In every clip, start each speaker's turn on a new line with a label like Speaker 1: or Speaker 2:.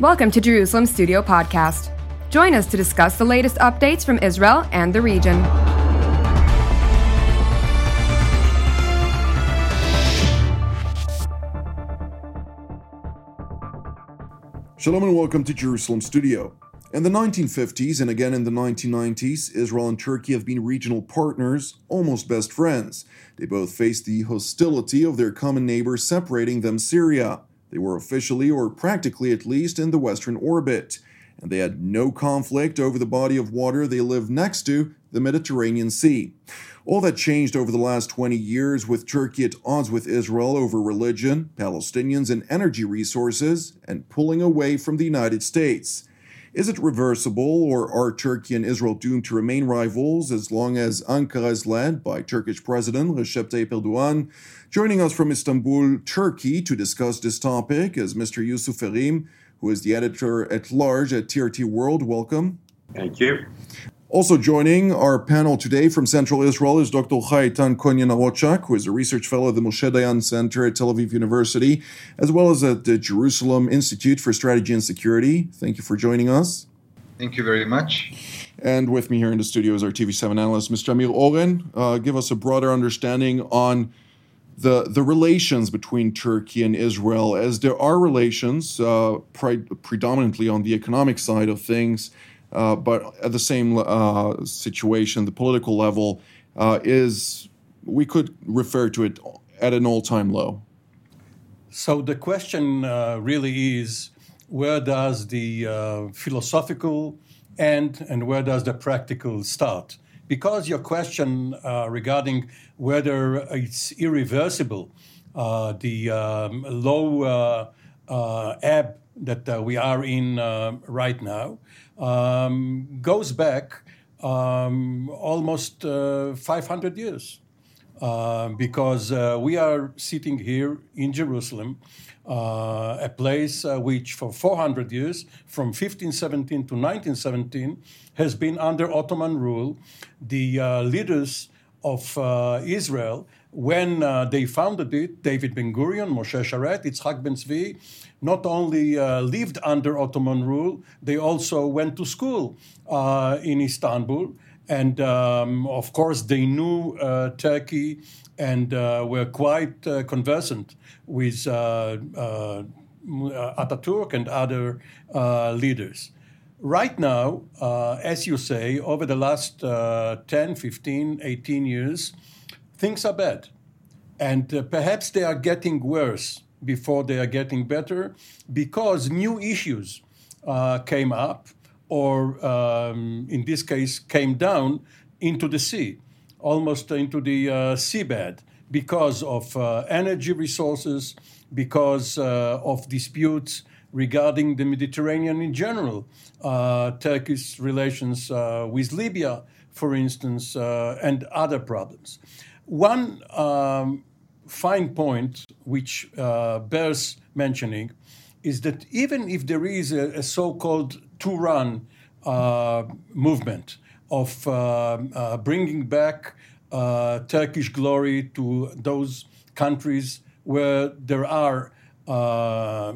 Speaker 1: Welcome to Jerusalem Studio Podcast. Join us to discuss the latest updates from Israel and the region.
Speaker 2: Shalom and welcome to Jerusalem Studio. In the 1950s and again in the 1990s, Israel and Turkey have been regional partners, almost best friends. They both faced the hostility of their common neighbor separating them Syria. They were officially, or practically at least, in the Western orbit. And they had no conflict over the body of water they lived next to, the Mediterranean Sea. All that changed over the last 20 years with Turkey at odds with Israel over religion, Palestinians, and energy resources, and pulling away from the United States. Is it reversible, or are Turkey and Israel doomed to remain rivals as long as Ankara is led by Turkish President Recep Tayyip Erdogan? Joining us from Istanbul, Turkey, to discuss this topic is Mr. Yusuf Erim, who is the editor at large at TRT World. Welcome.
Speaker 3: Thank you.
Speaker 2: Also joining our panel today from Central Israel is Dr. Chai Eitan Cohen Yanarocak, who is a research fellow at the Moshe Dayan Center at Tel Aviv University, as well as at the Jerusalem Institute for Strategy and Security. Thank you for joining us.
Speaker 3: Thank you very much.
Speaker 2: And with me here in the studio is our TV7 analyst, Mr. Amir Oren. Uh, give us a broader understanding on the the relations between Turkey and Israel, as there are relations uh, pre- predominantly on the economic side of things. Uh, but at the same uh, situation, the political level uh, is, we could refer to it at an all time low.
Speaker 4: So the question uh, really is where does the uh, philosophical end and where does the practical start? Because your question regarding whether it's irreversible, the um, low ebb that we are in right now, um, goes back um, almost uh, 500 years. Uh, because uh, we are sitting here in Jerusalem, uh, a place uh, which for 400 years, from 1517 to 1917, has been under Ottoman rule. The uh, leaders of Israel when uh, they founded it, David Ben Gurion, Moshe Sharett, Yitzhak Ben Zvi, not only uh, lived under Ottoman rule, they also went to school uh, in Istanbul. And um, of course, they knew uh, Turkey and uh, were quite uh, conversant with Ataturk and other leaders. Right now, as you say, over the last 10, 15, 18 years, things are bad. And uh, perhaps they are getting worse before they are getting better because new issues uh, came up, or um, in this case, came down into the sea, almost into the uh, seabed, because of uh, energy resources, because uh, of disputes regarding the Mediterranean in general, uh, Turkish relations with Libya, for instance, and other problems. One um, fine point which uh, bears mentioning is that even if there is a, a so called Turan uh, movement of uh, uh bringing back uh, Turkish glory to those countries where there are uh,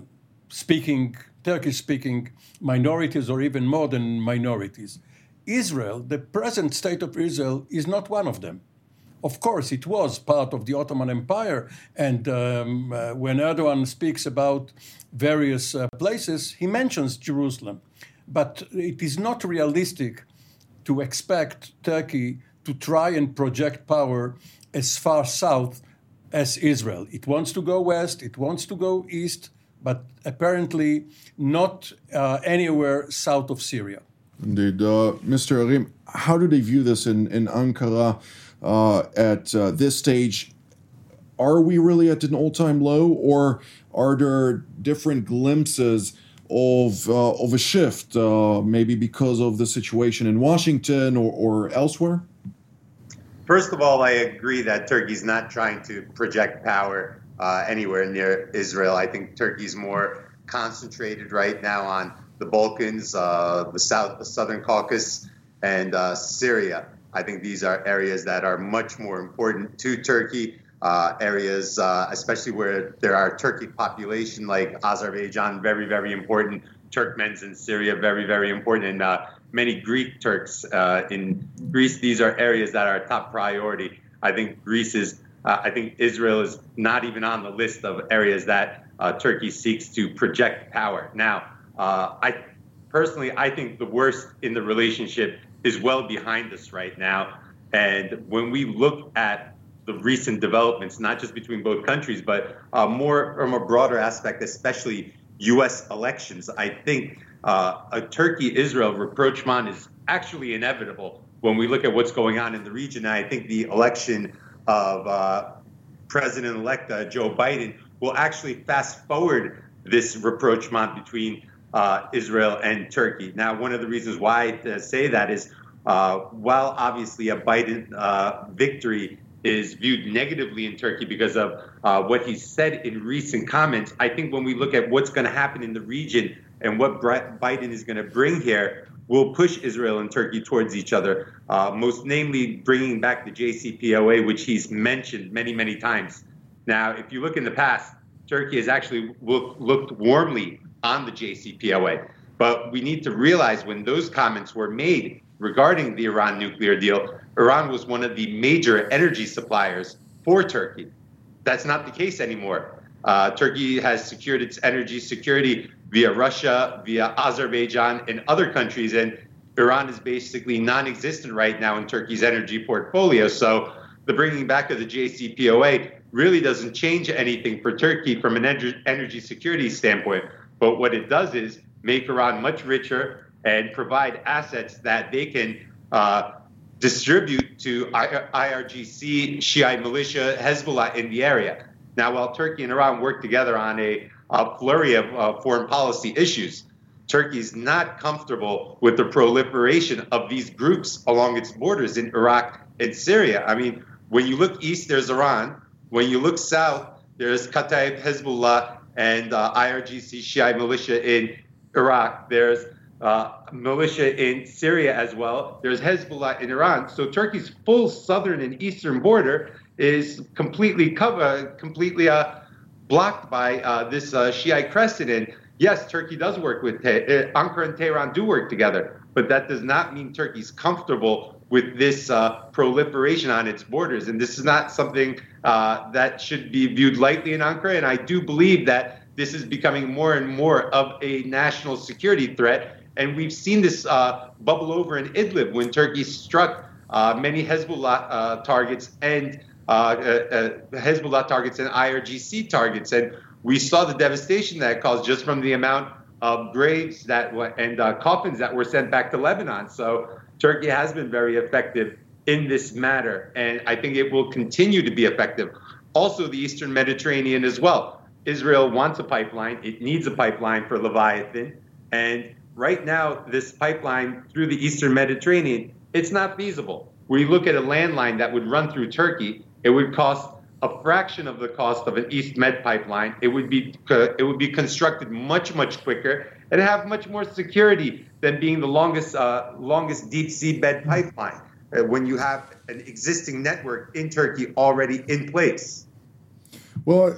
Speaker 4: speaking Turkish speaking minorities or even more than minorities. Israel, the present state of Israel, is not one of them. Of course, it was part of the Ottoman Empire. And um, uh, when Erdogan speaks about various uh, places, he mentions Jerusalem. But it is not realistic to expect Turkey to try and project power as far south as Israel. It wants to go west, it wants to go east, but apparently not uh, anywhere south of Syria.
Speaker 2: Indeed. Uh, Mr. Erim, how do they view this in, in Ankara? Uh, at uh, this stage, are we really at an all time low, or are there different glimpses of uh, of a shift, uh, maybe because of the situation in Washington or, or elsewhere?
Speaker 3: First of all, I agree that Turkey's not trying to project power uh, anywhere near Israel. I think Turkey's more concentrated right now on the Balkans, uh, the South, the Southern Caucasus, and Syria. I think these are areas that are much more important to Turkey. Uh, areas, uh, especially where there are Turkic population like Azerbaijan, very, very important. Turkmens in Syria very, very important, and uh, many Greek Turks uh, in Greece. These are areas that are top priority. I think Greece is. Uh, I think Israel is not even on the list of areas that uh, Turkey seeks to project power. Now, I personally, I think the worst in the relationship is well behind us right now. And when we look at the recent developments, not just between both countries, but uh, more from a broader aspect, especially U.S. elections, I think uh, a Turkey-Israel rapprochement is actually inevitable when we look at what's going on in the region. I think the election of uh, President-elect uh, Joe Biden will actually fast forward this rapprochement between uh, Israel and Turkey. Now, one of the reasons why I say that is uh, while obviously a Biden uh, victory is viewed negatively in Turkey because of uh, what he said in recent comments, I think when we look at what's going to happen in the region and what Biden is going to bring here, will push Israel and Turkey towards each other, uh, most namely bringing back the JCPOA, which he's mentioned many, many times. Now, if you look in the past, Turkey has actually look, looked warmly on the JCPOA. But we need to realize when those comments were made regarding the Iran nuclear deal, Iran was one of the major energy suppliers for Turkey. That's not the case anymore. Uh, Turkey has secured its energy security via Russia, via Azerbaijan, and other countries, and Iran is basically non existent right now in Turkey's energy portfolio. So the bringing back of the JCPOA really doesn't change anything for Turkey from an energy security standpoint. But what it does is make Iran much richer and provide assets that they can uh, distribute to IRGC, Shiite militia, Hezbollah in the area. Now, while Turkey and Iran work together on a, a flurry of uh, foreign policy issues, Turkey is not comfortable with the proliferation of these groups along its borders in Iraq and Syria. I mean, when you look east, there's Iran. When you look south, there's Kataib Hezbollah and uh, IRGC Shiite militia in Iraq. There's uh, militia in Syria as well. There's Hezbollah in Iran. So Turkey's full southern and eastern border is completely covered, completely uh, blocked by uh, this uh, Shiite crescent. And yes, Turkey does work with Te- uh, Ankara and Tehran do work together, but that does not mean Turkey's comfortable with this uh, proliferation on its borders. And this is not something uh, that should be viewed lightly in Ankara. And I do believe that this is becoming more and more of a national security threat. And we've seen this uh, bubble over in Idlib when Turkey struck uh, many Hezbollah uh, targets and uh, Hezbollah targets and IRGC targets. And we saw the devastation that caused just from the amount of graves that and coffins that were sent back to Lebanon. So Turkey has been very effective in this matter, and I think it will continue to be effective. Also, the Eastern Mediterranean as well. Israel wants a pipeline, it needs a pipeline for Leviathan, and right now, this pipeline through the Eastern Mediterranean, it's not feasible. We look at a landline that would run through Turkey, it would cost a fraction of the cost of an East Med pipeline. It would be it would be constructed much much quicker and have much more security than being the longest uh, longest deep sea bed pipeline. Uh, when you have an existing network in Turkey already in place.
Speaker 2: Well,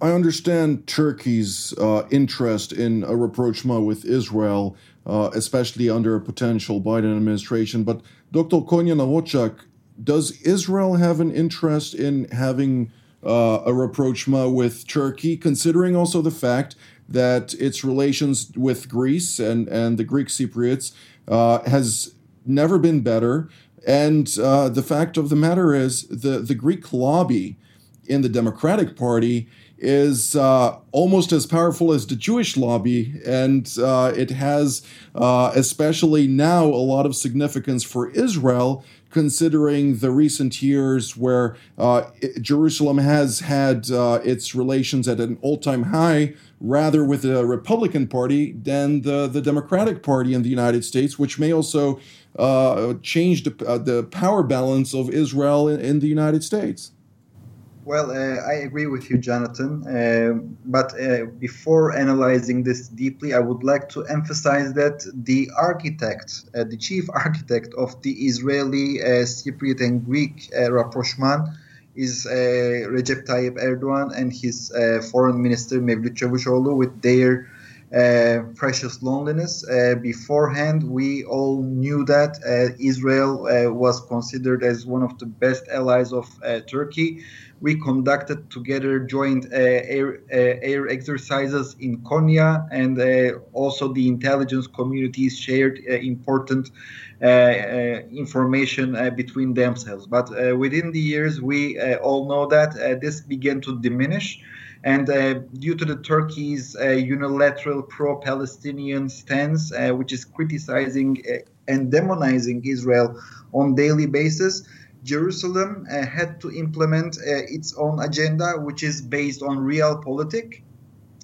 Speaker 2: I understand Turkey's uh, interest in a rapprochement with Israel, uh, especially under a potential Biden administration. But Dr. Cohen Yanarocak, does Israel have an interest in having uh, a rapprochement with Turkey, considering also the fact that its relations with Greece and, and the Greek Cypriots uh, has never been better? And uh, the fact of the matter is, the, the Greek lobby in the Democratic Party is uh, almost as powerful as the Jewish lobby, and uh, it has, uh, especially now, a lot of significance for Israel, considering the recent years where uh, Jerusalem has had uh, its relations at an all time high, rather with the Republican Party than the, the Democratic Party in the United States, which may also uh, change the, the power balance of Israel in, in the United States.
Speaker 5: Well, uh, I agree with you, Jonathan. Uh, but uh, before analyzing this deeply, I would like to emphasize that the architect, uh, the chief architect of the Israeli, uh, Cypriot, and Greek uh, rapprochement is Recep Tayyip Erdogan and his foreign minister Mevlut Çavuşoğlu with their precious loneliness. Beforehand, we all knew that Israel was considered as one of the best allies of Turkey. We conducted together joint uh, air, air, exercises in Konya, and also the intelligence communities shared important information between themselves. But within the years, we all know that this began to diminish. And uh, due to the Turkey's uh, unilateral pro-Palestinian stance, uh, which is criticizing uh, and demonizing Israel on daily basis, Jerusalem uh, had to implement uh, its own agenda, which is based on real realpolitik.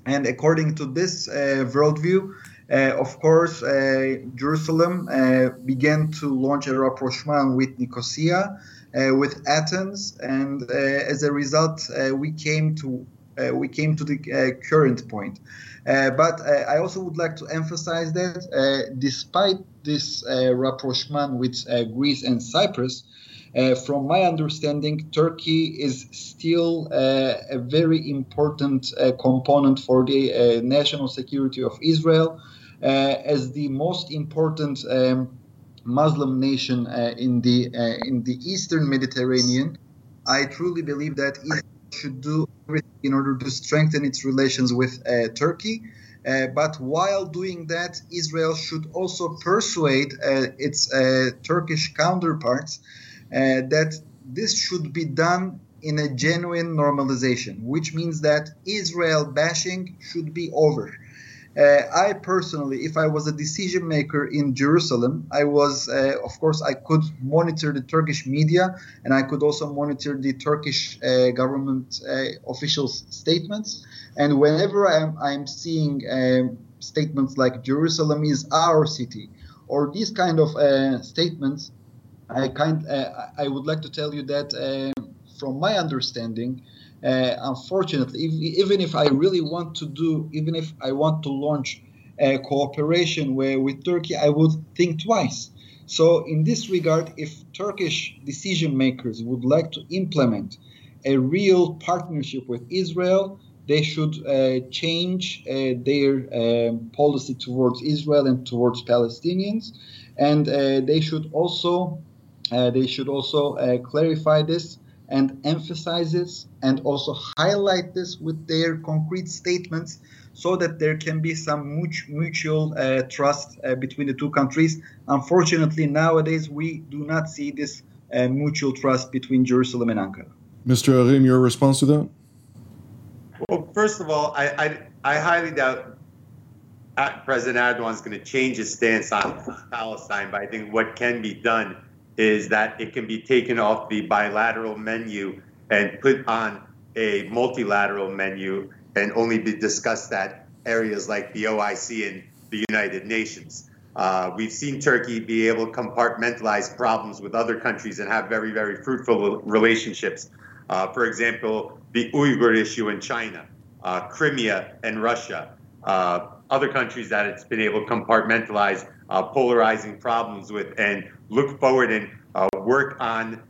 Speaker 5: And according to this uh, worldview, uh, of course, uh, Jerusalem began to launch a rapprochement with Nicosia, with Athens, and as a result, we came to uh, we came to the uh, current point. Uh, but I also would like to emphasize that despite this rapprochement with Greece and Cyprus, uh, from my understanding, Turkey is still uh, a very important uh, component for the national security of Israel, as the most important um, Muslim nation in the in the Eastern Mediterranean. I truly believe that Israel should do everything in order to strengthen its relations with uh, Turkey. Uh, but while doing that, Israel should also persuade uh, its uh, Turkish counterparts uh, that this should be done in a genuine normalization, which means that Israel bashing should be over. Uh, I personally, if I was a decision maker in Jerusalem, I was, uh, of course, I could monitor the Turkish media and I could also monitor the Turkish uh, government uh, officials' statements. And whenever I'm, I'm seeing um, statements like Jerusalem is our city or these kind of uh, statements, I kind uh, I would like to tell you that from my understanding, uh, unfortunately, if, even if I really want to do, even if I want to launch a cooperation where with Turkey, I would think twice. So, in this regard, if Turkish decision makers would like to implement a real partnership with Israel, they should uh, change uh, their um, policy towards Israel and towards Palestinians, and uh, they should also uh, they should also uh, clarify this and emphasize this and also highlight this with their concrete statements so that there can be some mutual uh, trust uh, between the two countries. Unfortunately, nowadays we do not see this uh, mutual trust between Jerusalem and Ankara.
Speaker 2: Mr. Erim, your response to that?
Speaker 3: Well, first of all, I, I, I highly doubt President Erdogan is going to change his stance on Palestine, but I think what can be done is that it can be taken off the bilateral menu and put on a multilateral menu and only be discussed at areas like the OIC and the United Nations. Uh, we've seen Turkey be able to compartmentalize problems with other countries and have very, very fruitful relationships. Uh, for example, the Uyghur issue in China, uh, Crimea and Russia, uh, other countries that it's been able to compartmentalize uh, polarizing problems with and look forward and uh, work on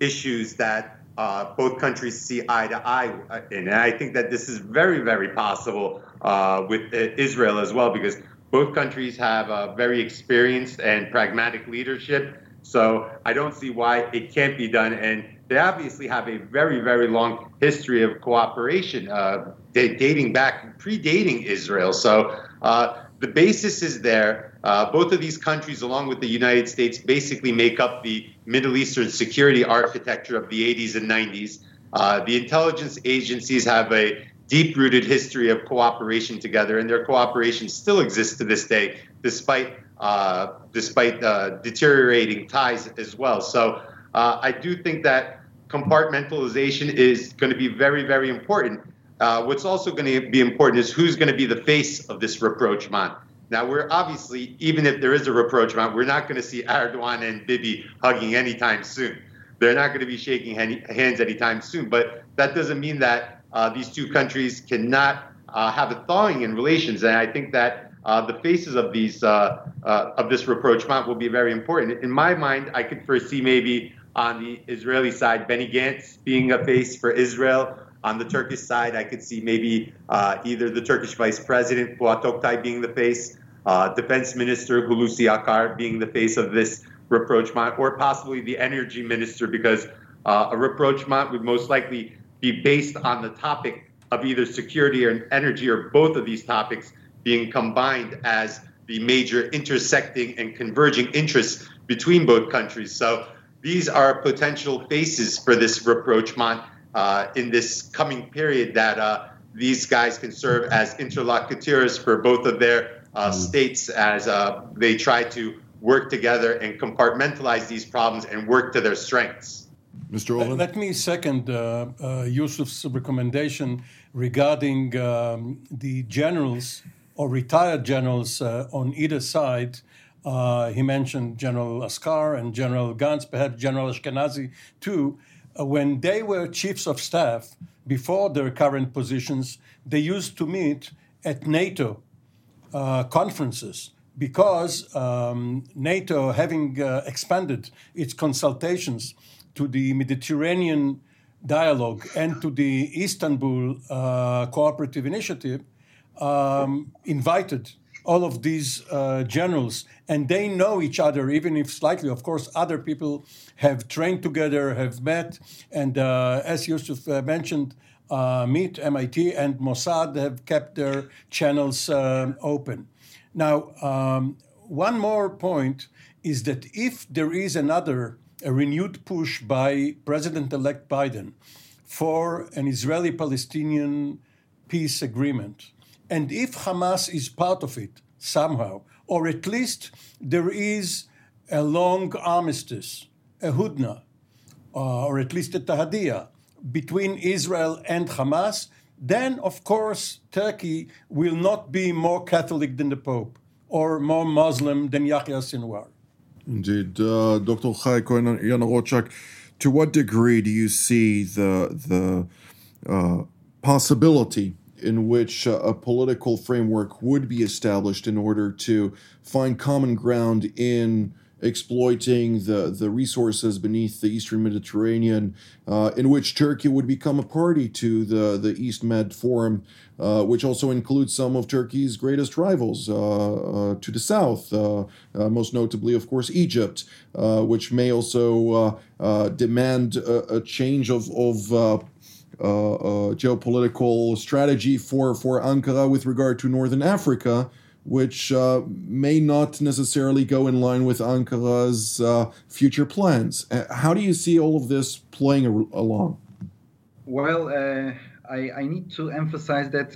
Speaker 3: issues that uh, both countries see eye to eye in. And I think that this is very, very possible uh, with Israel as well, because both countries have a very experienced and pragmatic leadership. So I don't see why it can't be done. And they obviously have a very, very long history of cooperation, uh, dating back, predating Israel. So uh, the basis is there. Uh, both of these countries, along with the United States, basically make up the Middle Eastern security architecture of the 80s and 90s. Uh, the intelligence agencies have a deep rooted history of cooperation together, and their cooperation still exists to this day, despite, uh, despite uh, deteriorating ties as well. So uh, I do think that compartmentalization is going to be very, very important. Uh, what's also going to be important is who's going to be the face of this rapprochement. Now, we're obviously, even if there is a rapprochement, we're not going to see Erdogan and Bibi hugging anytime soon. They're not going to be shaking hands anytime soon. But that doesn't mean that uh, these two countries cannot uh, have a thawing in relations. And I think that uh, the faces of these uh, uh, of this rapprochement will be very important. In my mind, I could foresee maybe on the Israeli side, Benny Gantz being a face for Israel, On the Turkish side, I could see maybe uh, either the Turkish Vice President Fuat Oktay being the face, uh, Defense Minister Hulusi Akar being the face of this rapprochement, or possibly the Energy Minister, because uh, a rapprochement would most likely be based on the topic of either security or energy, or both of these topics being combined as the major intersecting and converging interests between both countries. So these are potential faces for this rapprochement uh, in this coming period that uh, these guys can serve as interlocutors for both of their uh, mm. states as uh, they try to work together and compartmentalize these problems and work to their strengths.
Speaker 2: Mr. Oren?
Speaker 4: Let me second uh, uh, Yusuf's recommendation regarding um, the generals or retired generals uh, on either side. Uh, he mentioned General Akar and General Gantz, perhaps General Ashkenazi too. Uh, when they were chiefs of staff before their current positions, they used to meet at NATO uh, conferences because um, NATO, having uh, expanded its consultations to the Mediterranean dialogue and to the Istanbul uh, cooperative initiative, um, invited all of these uh, generals, and they know each other, even if slightly. Of course, other people have trained together, have met, and uh, as Yusuf uh, mentioned, uh, MIT, MIT, and Mossad have kept their channels um, open. Now, um, one more point is that if there is another a renewed push by President-elect Biden for an Israeli-Palestinian peace agreement, and if Hamas is part of it somehow, or at least there is a long armistice, a hudna, uh, or at least a tahadiyah between Israel and Hamas, then of course Turkey will not be more Catholic than the Pope or more Muslim than Yahya Sinwar.
Speaker 2: Indeed. Uh, Dr. Chai Yana to what degree do you see the, the uh, possibility in which uh, a political framework would be established in order to find common ground in exploiting the, the resources beneath the eastern Mediterranean, uh, in which Turkey would become a party to the, the East Med Forum, uh, which also includes some of Turkey's greatest rivals uh, uh to the south, uh, most notably, of course, Egypt, which may also demand a, a, change of, of geopolitical strategy for, for Ankara with regard to Northern Africa, which uh, may not necessarily go in line with Ankara's uh, future plans. Uh, how do you see all of this playing along?
Speaker 5: Well, uh, I, I, need to emphasize that,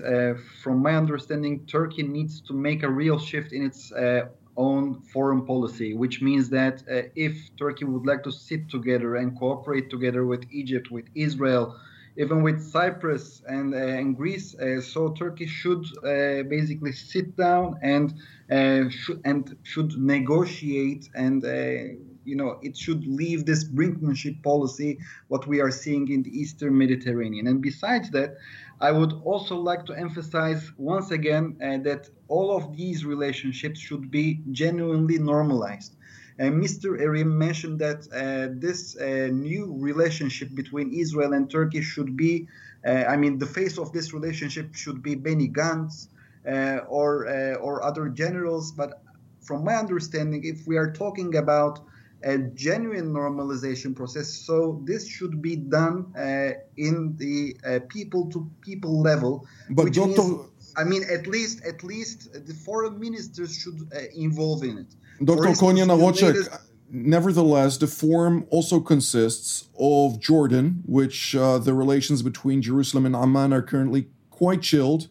Speaker 5: from my understanding, Turkey needs to make a real shift in its own foreign policy, which means that if Turkey would like to sit together and cooperate together with Egypt, with Israel, even with Cyprus and, uh, and Greece. Uh, so Turkey should uh, basically sit down and should and should negotiate and you know it should leave this brinkmanship policy what we are seeing in the eastern mediterranean and besides that i would also like to emphasize once again uh, that all of these relationships should be genuinely normalized Mr. Erim mentioned that uh, this uh, new relationship between Israel and Turkey should be, uh, I mean, the face of this relationship should be Benny Gantz or or other generals. But from my understanding, if we are talking about a genuine normalization process. So this should be done uh, in the people to people level.
Speaker 2: But Doctor,
Speaker 5: means, I mean, at least at least the foreign ministers should uh, involve in it.
Speaker 2: Dr. Konya nevertheless, the forum also consists of Jordan, which uh, the relations between Jerusalem and Amman are currently quite chilled,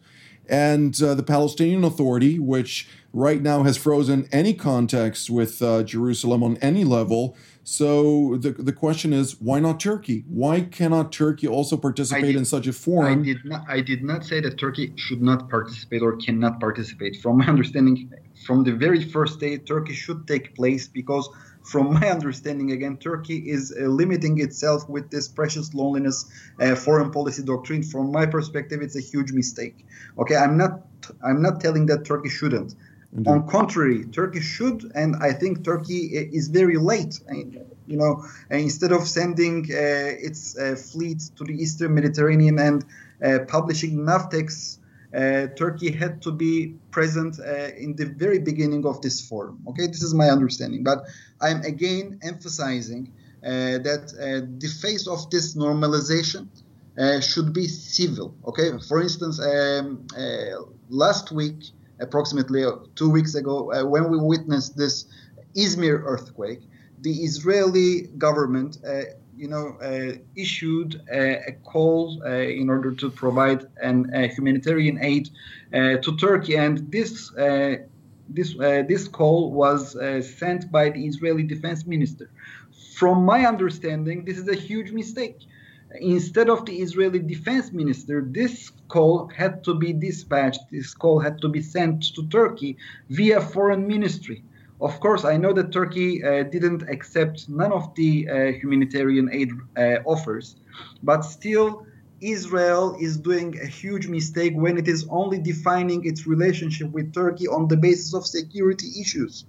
Speaker 2: and uh, the Palestinian Authority, which right now has frozen any contacts with uh, Jerusalem on any level. So the, the question is, why not Turkey? Why cannot Turkey also participate did, in such a forum?
Speaker 5: I did not. I did not say that Turkey should not participate or cannot participate. From my understanding, from the very first day, Turkey should take place because, from my understanding, again, Turkey is uh, limiting itself with this precious loneliness uh, foreign policy doctrine. From my perspective, it's a huge mistake. Okay, I'm not. I'm not telling that Turkey shouldn't. Indeed. On contrary, Turkey should, and I think Turkey is very late. You know, instead of sending uh, its uh, fleet to the Eastern Mediterranean and uh, publishing Navtex, Turkey had to be present in the very beginning of this forum. Okay, this is my understanding. But I'm again emphasizing that the face of this normalization should be civil. Okay, for instance, um, last week, approximately two weeks ago, uh, when we witnessed this Izmir earthquake, the Israeli government, uh, you know, uh, issued a call in order to provide an humanitarian aid to Turkey, and this. this, this call was sent by the Israeli defense minister. From my understanding, this is a huge mistake instead of the Israeli defense minister, this call had to be dispatched, this call had to be sent to Turkey via foreign ministry. Of course, I know that Turkey uh, didn't accept none of the uh, humanitarian aid uh, offers, but still, Israel is doing a huge mistake when it is only defining its relationship with Turkey on the basis of security issues.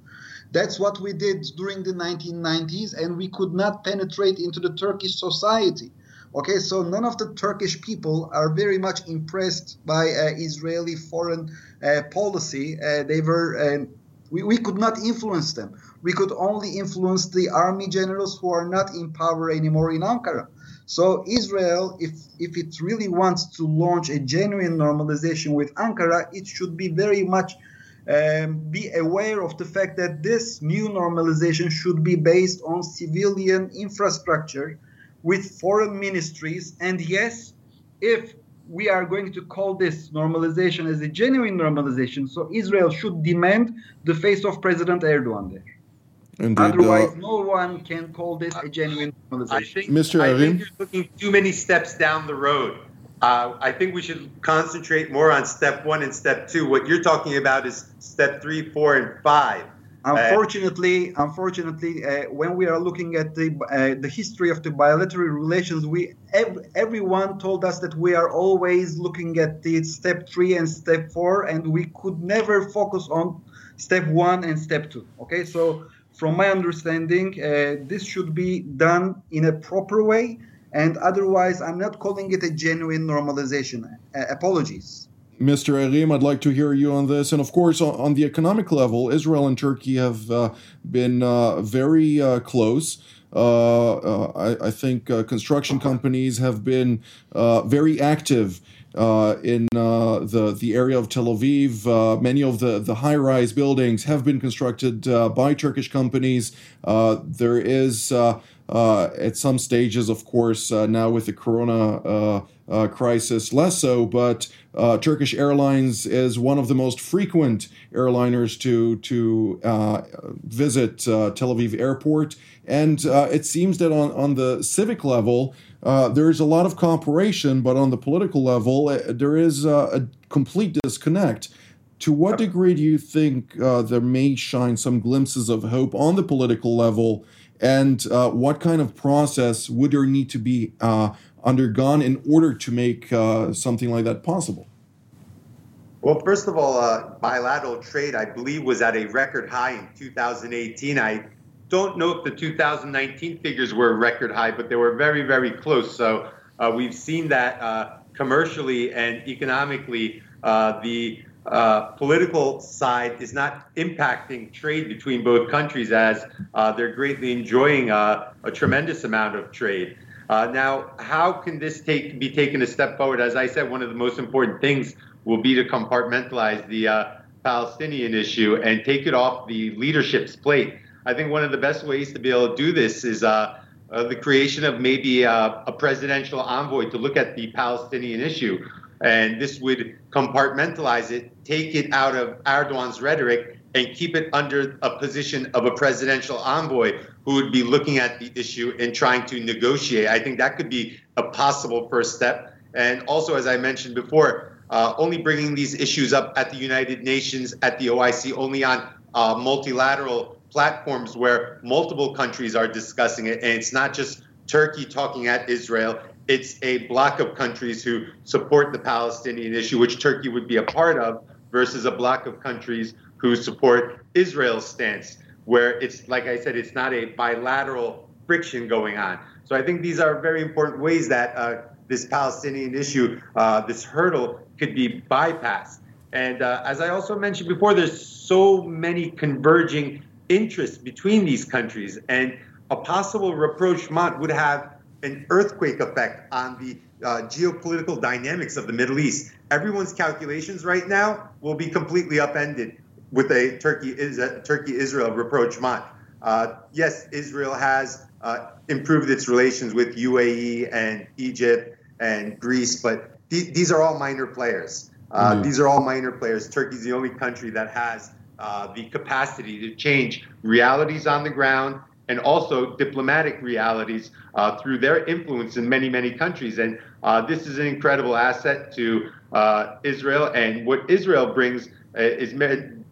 Speaker 5: That's what we did during the 1990s, and we could not penetrate into the Turkish society. Okay, so none of the Turkish people are very much impressed by uh, Israeli foreign uh, policy. Uh, they were, uh, we, we could not influence them. We could only influence the army generals who are not in power anymore in Ankara. So Israel, if if it really wants to launch a genuine normalization with Ankara, it should be very much um, be aware of the fact that this new normalization should be based on civilian infrastructure with foreign ministries. And yes, if we are going to call this normalization as a genuine normalization, so Israel should demand the face of President Erdogan there. Indeed, Otherwise, uh, no one can call this a genuine normalization. I
Speaker 3: think, Mr. I think you're looking too many steps down the road. Uh, I think we should concentrate more on step one and step two. What you're talking about is step three, four, and five.
Speaker 5: Unfortunately, unfortunately, uh, when we are looking at the uh, the history of the bilateral relations, we ev- everyone told us that we are always looking at the step three and step four, and we could never focus on step one and step two. Okay, so from my understanding, uh, this should be done in a proper way, and otherwise, I'm not calling it a genuine normalization. Uh, apologies.
Speaker 2: Mr. Erim, I'd like to hear you on this. And of course, on, on the economic level, Israel and Turkey have uh, been uh, very uh, close. Uh, uh, I, I, think uh, construction companies have been very active. in the the area of Tel Aviv, many of the, the high rise buildings have been constructed by Turkish companies. there is at some stages, of course, now with the Corona uh, crisis less so, but uh, Turkish Airlines is one of the most frequent airliners to to uh, visit uh, Tel Aviv airport, and uh, it seems that on on the civic level. Uh, there is a lot of cooperation, but on the political level, there is a complete disconnect. To what degree do you think there may shine some glimpses of hope on the political level and uh, what kind of process would there need to be uh, undergone in order to make uh, something like that possible?
Speaker 3: Well, first of all, uh, bilateral trade, I believe, was at a record high in 2018. I don't know if the 2019 figures were record high, but they were very, very close. So uh, we've seen that uh, commercially and economically, uh, the uh, political side is not impacting trade between both countries as they're greatly enjoying a tremendous amount of trade. Uh, now, how can this take be taken a step forward? As I said, one of the most important things will be to compartmentalize the uh, Palestinian issue and take it off the leadership's plate. I think one of the best ways to be able to do this is uh, uh the creation of maybe uh, a presidential envoy to look at the Palestinian issue. And this would compartmentalize it, take it out of Erdogan's rhetoric, and keep it under a position of a presidential envoy who would be looking at the issue and trying to negotiate. I think that could be a possible first step. And also, as I mentioned before, uh, only bringing these issues up at the United Nations, at the OIC, only on uh, multilateral platforms where multiple countries are discussing it. And it's not just Turkey talking at Israel, it's a block of countries who support the Palestinian issue, which Turkey would be a part of, versus a block of countries who support Israel's stance, where it's, like I said, it's not a bilateral friction going on. So I think these are very important ways that uh, this Palestinian issue, uh, this hurdle, could be bypassed. And uh, as I also mentioned before, there's so many converging interests between these countries, and a possible rapprochement would have an earthquake effect on the uh, geopolitical dynamics of the Middle East. Everyone's calculations right now will be completely upended with a Turkey is Turkey Israel rapprochement. Uh, yes, Israel has uh, improved its relations with UAE and Egypt and Greece, but th- these are all minor players. Uh, mm-hmm. These are all minor players. Turkey is the only country that has uh, the capacity to change realities on the ground and also diplomatic realities uh, through their influence in many, many countries. And uh, this is an incredible asset to uh, Israel. And what Israel brings is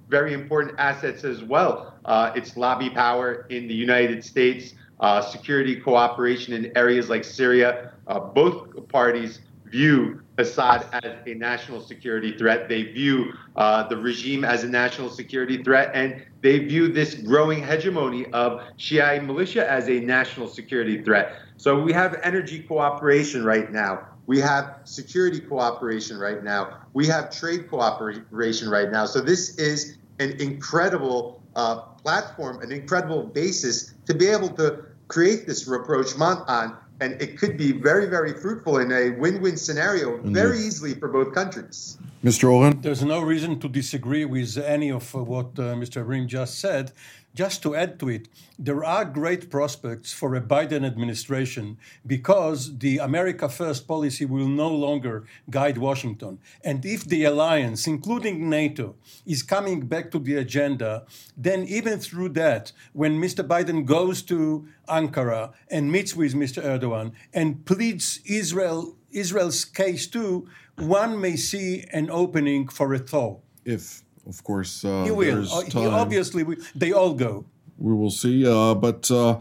Speaker 3: very important assets as well. Uh, its lobby power in the United States, uh, security cooperation in areas like Syria. Uh, both parties view Assad as a national security threat. They view uh, the regime as a national security threat, and they view this growing hegemony of Shia militia as a national security threat. So we have energy cooperation right now. We have security cooperation right now. We have trade cooperation right now. So this is an incredible uh, platform, an incredible basis to be able to create this rapprochement on and it could be very, very fruitful in a win-win scenario very easily for both countries.
Speaker 2: Mr. Oren?
Speaker 4: There's no reason to disagree with any of what uh, Mr. Erim just said. Just to add to it, there are great prospects for a Biden administration because the America First policy will no longer guide Washington. And if the alliance, including NATO, is coming back to the agenda, then even through that, when Mr. Biden goes to Ankara and meets with Mr. Erdogan and pleads Israel Israel's case too, one may see an opening for a thaw.
Speaker 2: If of course, uh,
Speaker 4: he will. Uh, obviously, we, they all go.
Speaker 2: We will see. Uh, but uh,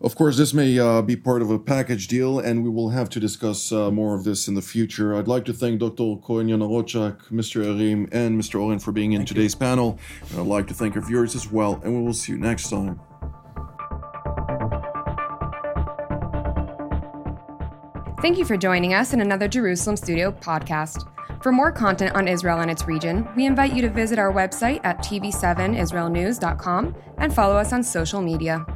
Speaker 2: of course, this may uh, be part of a package deal, and we will have to discuss uh, more of this in the future. I'd like to thank Dr. Cohen Yanarocak, Mr. Erim, and Mr. Oren for being in thank today's you. panel. And I'd like to thank our viewers as well, and we will see you next time.
Speaker 1: Thank you for joining us in another Jerusalem Studio podcast. For more content on Israel and its region, we invite you to visit our website at tv7israelnews.com and follow us on social media.